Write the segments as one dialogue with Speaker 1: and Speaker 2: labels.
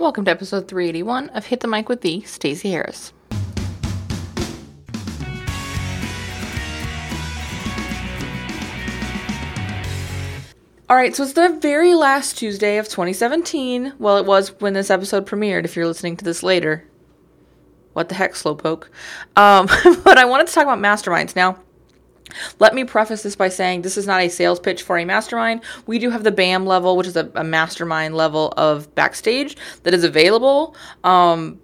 Speaker 1: Welcome to episode 381 of Hit the Mic with the Stacey Harris. All right, so it's the very last Tuesday of 2017. Well, it was when this episode premiered, if you're listening to this later. What the heck, Slowpoke? Um, but I wanted to talk about masterminds. Now, let me preface this by saying this is not a sales pitch for a mastermind. We do have the BAM level, which is a, a mastermind level of backstage that is available. Um,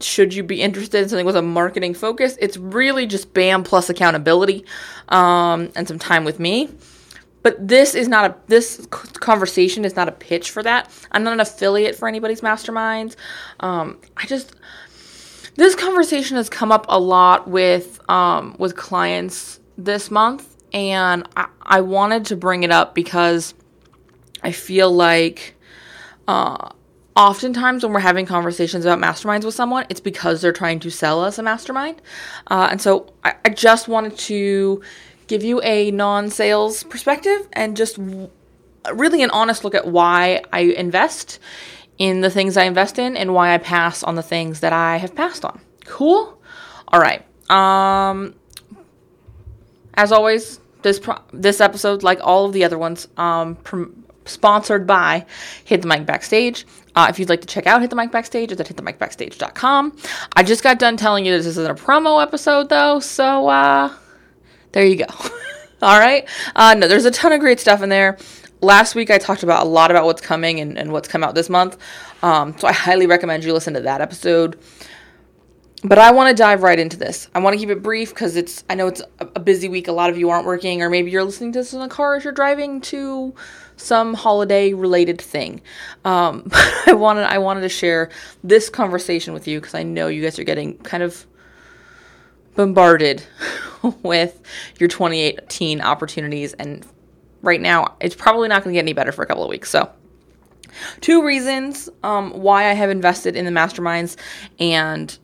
Speaker 1: should you be interested in something with a marketing focus, it's really just BAM plus accountability um, and some time with me. But this is not a this conversation is not a pitch for that. I'm not an affiliate for anybody's masterminds. Um, I just this conversation has come up a lot with um, with clients this month, and I, I wanted to bring it up because I feel like uh, oftentimes when we're having conversations about masterminds with someone, it's because they're trying to sell us a mastermind. Uh, and so I, I, just wanted to give you a non sales perspective and just w- really an honest look at why I invest in the things I invest in and why I pass on the things that I have passed on. Cool? All right. Um, as always, this pro- this episode, like all of the other ones, um, pr- sponsored by Hit the Mic Backstage. Uh, if you'd like to check out Hit the Mic Backstage, it's at hitthemicbackstage.com. I just got done telling you this isn't a promo episode, though, so uh, there you go. all right. Uh, no, there's a ton of great stuff in there. Last week I talked about a lot about what's coming and, and what's come out this month. Um, so I highly recommend you listen to that episode but I want to dive right into this. I want to keep it brief because it's I know it's a busy week. A lot of you aren't working, or maybe you're listening to this in the car as you're driving to some holiday related thing. Um, I wanted I wanted to share this conversation with you because I know you guys are getting kind of bombarded with your 2018 opportunities, and right now it's probably not going to get any better for a couple of weeks. So two reasons um, why I have invested in the masterminds and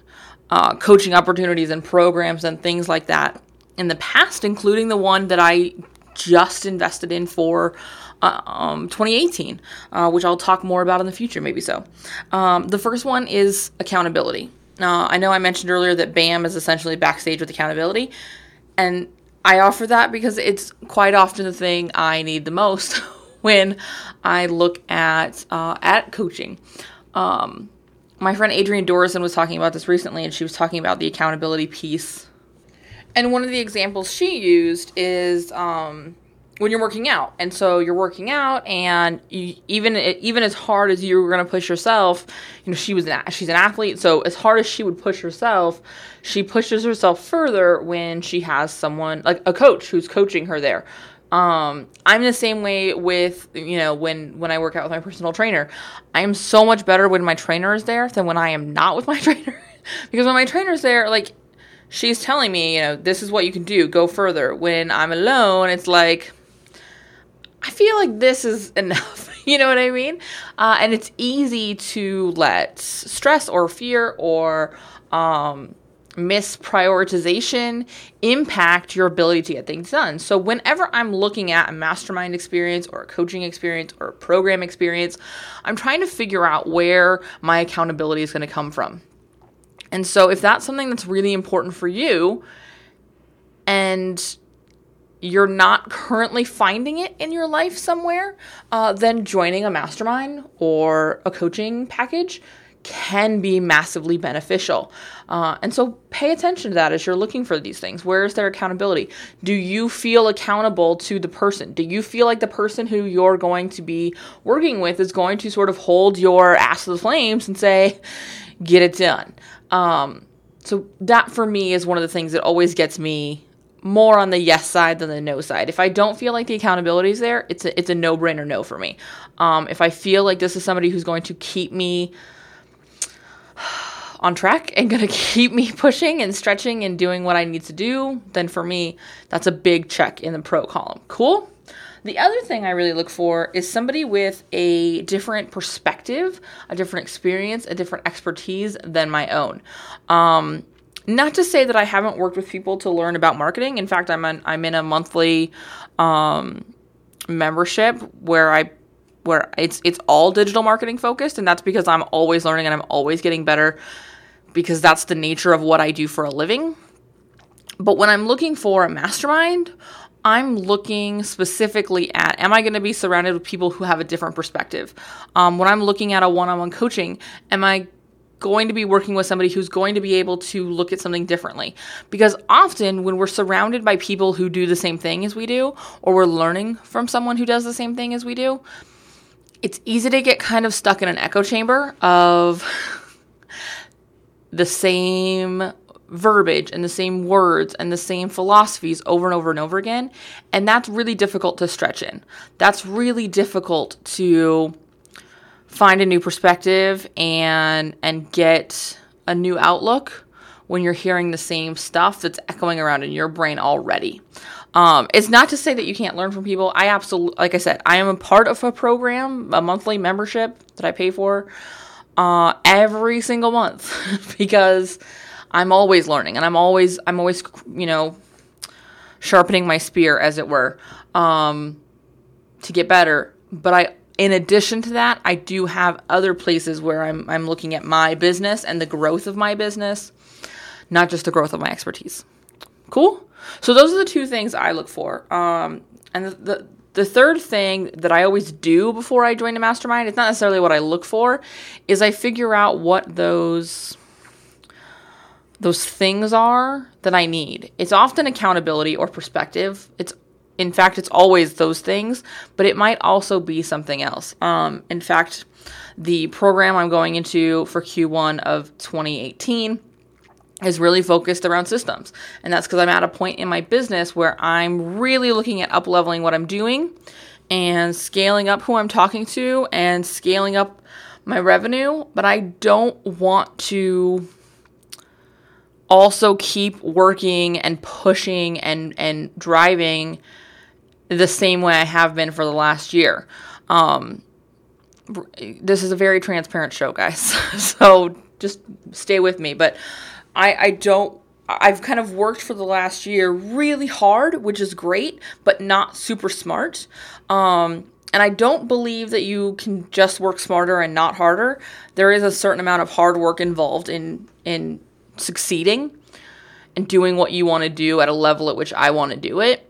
Speaker 1: uh, coaching opportunities and programs and things like that in the past, including the one that I just invested in for uh, um, 2018, uh, which I'll talk more about in the future, maybe so. Um, the first one is accountability. Uh, I know I mentioned earlier that BAM is essentially backstage with accountability, and I offer that because it's quite often the thing I need the most when I look at uh, at coaching. Um, my friend Adrienne Dorison was talking about this recently, and she was talking about the accountability piece. And one of the examples she used is um, when you're working out, and so you're working out, and you, even even as hard as you were going to push yourself, you know, she was an she's an athlete, so as hard as she would push herself, she pushes herself further when she has someone like a coach who's coaching her there um, I'm the same way with you know when when I work out with my personal trainer. I am so much better when my trainer is there than when I am not with my trainer. because when my trainer's there, like she's telling me, you know, this is what you can do, go further. When I'm alone, it's like I feel like this is enough. you know what I mean? Uh, and it's easy to let stress or fear or um, misprioritization impact your ability to get things done. So, whenever I'm looking at a mastermind experience or a coaching experience or a program experience, I'm trying to figure out where my accountability is going to come from. And so, if that's something that's really important for you and you're not currently finding it in your life somewhere, uh, then joining a mastermind or a coaching package can be massively beneficial. Uh, and so pay attention to that as you're looking for these things. Where is their accountability? Do you feel accountable to the person? Do you feel like the person who you're going to be working with is going to sort of hold your ass to the flames and say, get it done? Um, so that for me is one of the things that always gets me more on the yes side than the no side. If I don't feel like the accountability is there, it's a, it's a no brainer no for me. Um, if I feel like this is somebody who's going to keep me on track and going to keep me pushing and stretching and doing what I need to do, then for me, that's a big check in the pro column. Cool? The other thing I really look for is somebody with a different perspective, a different experience, a different expertise than my own. Um, not to say that I haven't worked with people to learn about marketing. In fact, I'm an, I'm in a monthly um, membership where I where it's it's all digital marketing focused and that's because I'm always learning and I'm always getting better because that's the nature of what I do for a living. But when I'm looking for a mastermind, I'm looking specifically at am I going to be surrounded with people who have a different perspective? Um, when I'm looking at a one on one coaching, am I going to be working with somebody who's going to be able to look at something differently. Because often when we're surrounded by people who do the same thing as we do, or we're learning from someone who does the same thing as we do, it's easy to get kind of stuck in an echo chamber of the same verbiage and the same words and the same philosophies over and over and over again. And that's really difficult to stretch in. That's really difficult to find a new perspective and and get a new outlook when you're hearing the same stuff that's echoing around in your brain already. Um, it's not to say that you can't learn from people. I absolutely, like I said, I am a part of a program, a monthly membership that I pay for uh, every single month because I'm always learning and I'm always, I'm always, you know, sharpening my spear, as it were, um, to get better. But I in addition to that, I do have other places where I'm, I'm looking at my business and the growth of my business, not just the growth of my expertise. Cool? So those are the two things I look for. Um, and the, the, the third thing that I always do before I join a mastermind, it's not necessarily what I look for, is I figure out what those those things are that I need. It's often accountability or perspective. It's in fact, it's always those things, but it might also be something else. Um, in fact, the program I'm going into for Q1 of 2018 is really focused around systems. And that's because I'm at a point in my business where I'm really looking at up leveling what I'm doing and scaling up who I'm talking to and scaling up my revenue, but I don't want to also keep working and pushing and and driving the same way I have been for the last year. Um, this is a very transparent show, guys. so just stay with me. But I, I don't. I've kind of worked for the last year really hard, which is great, but not super smart. Um, and I don't believe that you can just work smarter and not harder. There is a certain amount of hard work involved in in succeeding and doing what you want to do at a level at which I want to do it.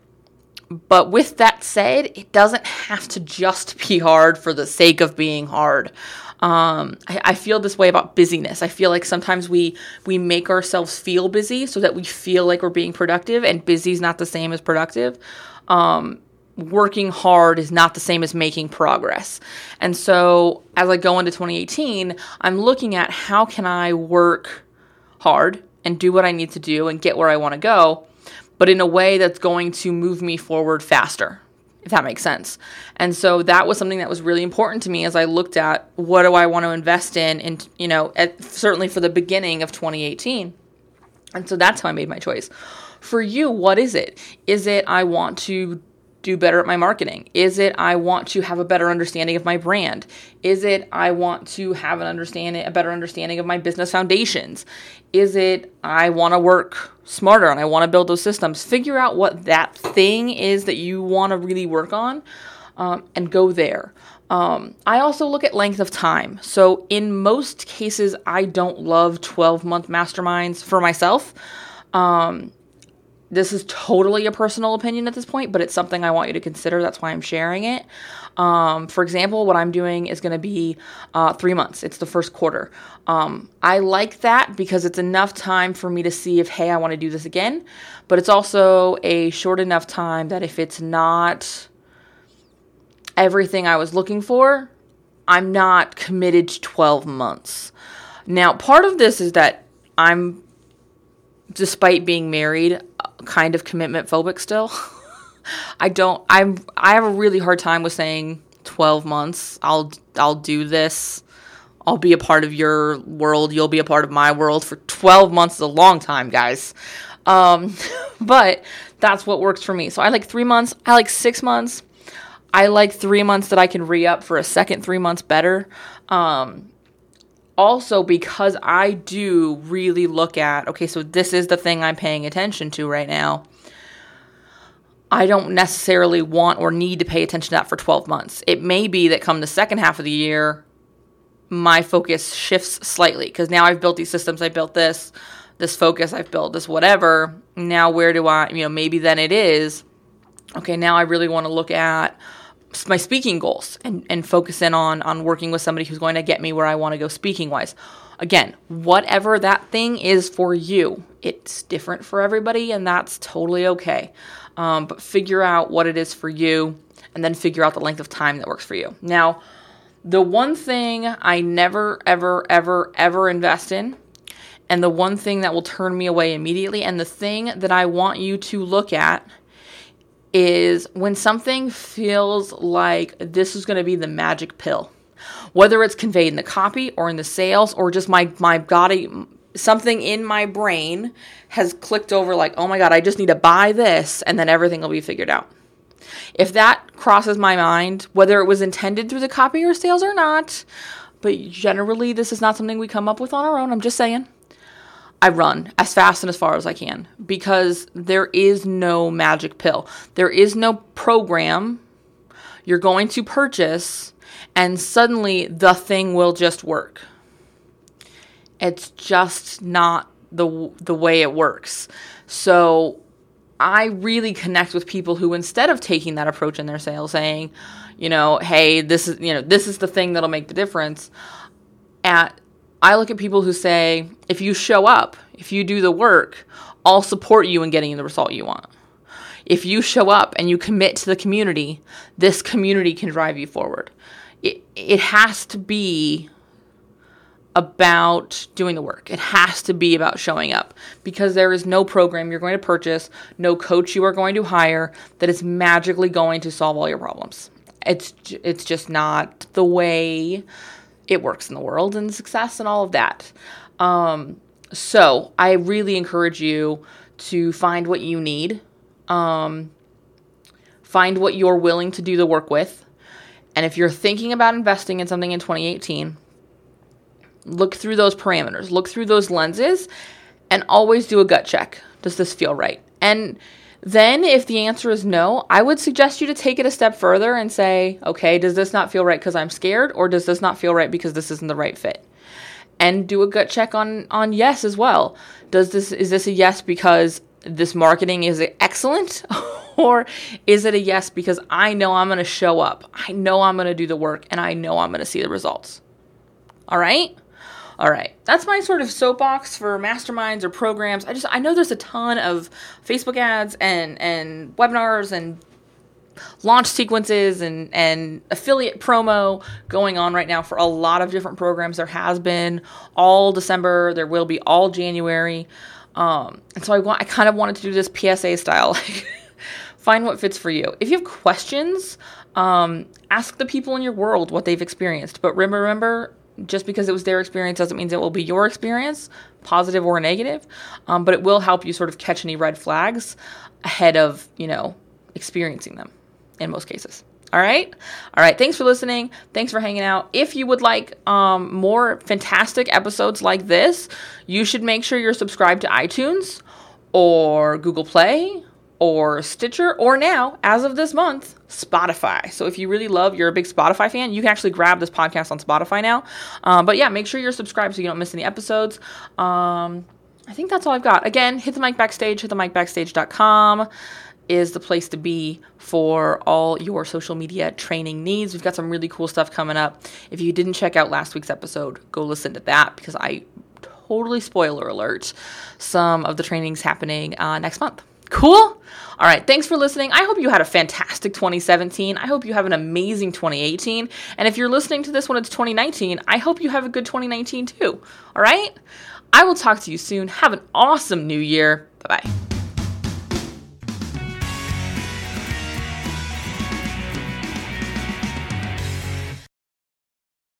Speaker 1: But with that said, it doesn't have to just be hard for the sake of being hard. Um, I, I, feel this way about busyness. I feel like sometimes we we make ourselves feel busy so that we feel like we're being productive, and busy is not the same as productive. Um, working hard is not the same as making progress. And so, as I go into 2018, I'm looking at how can I work hard and do what I need to do and get where I want to go but in a way that's going to move me forward faster, if that makes sense. And so that was something that was really important to me as I looked at what do I want to invest in, and you know, at, certainly for the beginning of 2018. And so that's how I made my choice. For you, what is it? Is it I want to do better at my marketing? Is it I want to have a better understanding of my brand? Is it I want to have an understanding a better understanding of my business foundations? Is it I want to work smarter and I want to build those systems? Figure out what that thing is that you want to really work on um, and go there. Um, I also look at length of time. So, in most cases, I don't love 12 month masterminds for myself. Um, this is totally a personal opinion at this point, but it's something I want you to consider. That's why I'm sharing it. Um, for example, what I'm doing is going to be uh, three months. It's the first quarter. Um, I like that because it's enough time for me to see if, hey, I want to do this again. But it's also a short enough time that if it's not everything I was looking for, I'm not committed to 12 months. Now, part of this is that I'm, despite being married, kind of commitment phobic still. I don't I'm I have a really hard time with saying 12 months. I'll I'll do this. I'll be a part of your world. You'll be a part of my world for 12 months is a long time, guys. Um, but that's what works for me. So I like 3 months. I like 6 months. I like 3 months that I can re-up for a second 3 months better. Um, also because I do really look at okay, so this is the thing I'm paying attention to right now. I don't necessarily want or need to pay attention to that for 12 months. It may be that come the second half of the year, my focus shifts slightly because now I've built these systems, I built this, this focus, I've built this whatever. Now, where do I, you know, maybe then it is, okay, now I really want to look at my speaking goals and, and focus in on, on working with somebody who's going to get me where I want to go speaking wise. Again, whatever that thing is for you, it's different for everybody, and that's totally okay. Um, but figure out what it is for you and then figure out the length of time that works for you. Now, the one thing I never, ever, ever, ever invest in, and the one thing that will turn me away immediately, and the thing that I want you to look at is when something feels like this is going to be the magic pill. Whether it's conveyed in the copy or in the sales or just my my body something in my brain has clicked over like, "Oh my god, I just need to buy this and then everything will be figured out." If that crosses my mind, whether it was intended through the copy or sales or not, but generally this is not something we come up with on our own. I'm just saying. I run as fast and as far as I can because there is no magic pill. There is no program you're going to purchase and suddenly the thing will just work. It's just not the the way it works. So I really connect with people who instead of taking that approach in their sales saying, you know, hey, this is, you know, this is the thing that'll make the difference. At I look at people who say, if you show up, if you do the work, I'll support you in getting the result you want. If you show up and you commit to the community, this community can drive you forward it, it has to be about doing the work. It has to be about showing up because there is no program you're going to purchase, no coach you are going to hire that is magically going to solve all your problems. It's it's just not the way it works in the world and success and all of that. Um, so I really encourage you to find what you need, um, find what you're willing to do the work with, and if you're thinking about investing in something in 2018, look through those parameters, look through those lenses, and always do a gut check. Does this feel right? And then, if the answer is no, I would suggest you to take it a step further and say, okay, does this not feel right because I'm scared, or does this not feel right because this isn't the right fit? And do a gut check on on yes as well. Does this is this a yes because this marketing is excellent or is it a yes because I know I'm going to show up. I know I'm going to do the work and I know I'm going to see the results. All right? All right. That's my sort of soapbox for masterminds or programs. I just I know there's a ton of Facebook ads and and webinars and launch sequences and and affiliate promo going on right now for a lot of different programs. There has been all December, there will be all January. Um, and so I want I kind of wanted to do this PSA style find what fits for you. If you have questions, um, ask the people in your world what they've experienced. But remember, just because it was their experience doesn't mean it will be your experience, positive or negative. Um, but it will help you sort of catch any red flags ahead of, you know, experiencing them in most cases. All right. All right. Thanks for listening. Thanks for hanging out. If you would like um, more fantastic episodes like this, you should make sure you're subscribed to iTunes or Google Play or Stitcher, or now, as of this month, Spotify. So if you really love, you're a big Spotify fan, you can actually grab this podcast on Spotify now. Um, but yeah, make sure you're subscribed so you don't miss any episodes. Um, I think that's all I've got. Again, hit the mic backstage, hit the mic backstage.com is the place to be for all your social media training needs. We've got some really cool stuff coming up. If you didn't check out last week's episode, go listen to that because I totally spoiler alert some of the trainings happening uh, next month. Cool? All right, thanks for listening. I hope you had a fantastic 2017. I hope you have an amazing 2018. And if you're listening to this when it's 2019, I hope you have a good 2019 too. All right? I will talk to you soon. Have an awesome new year. Bye bye.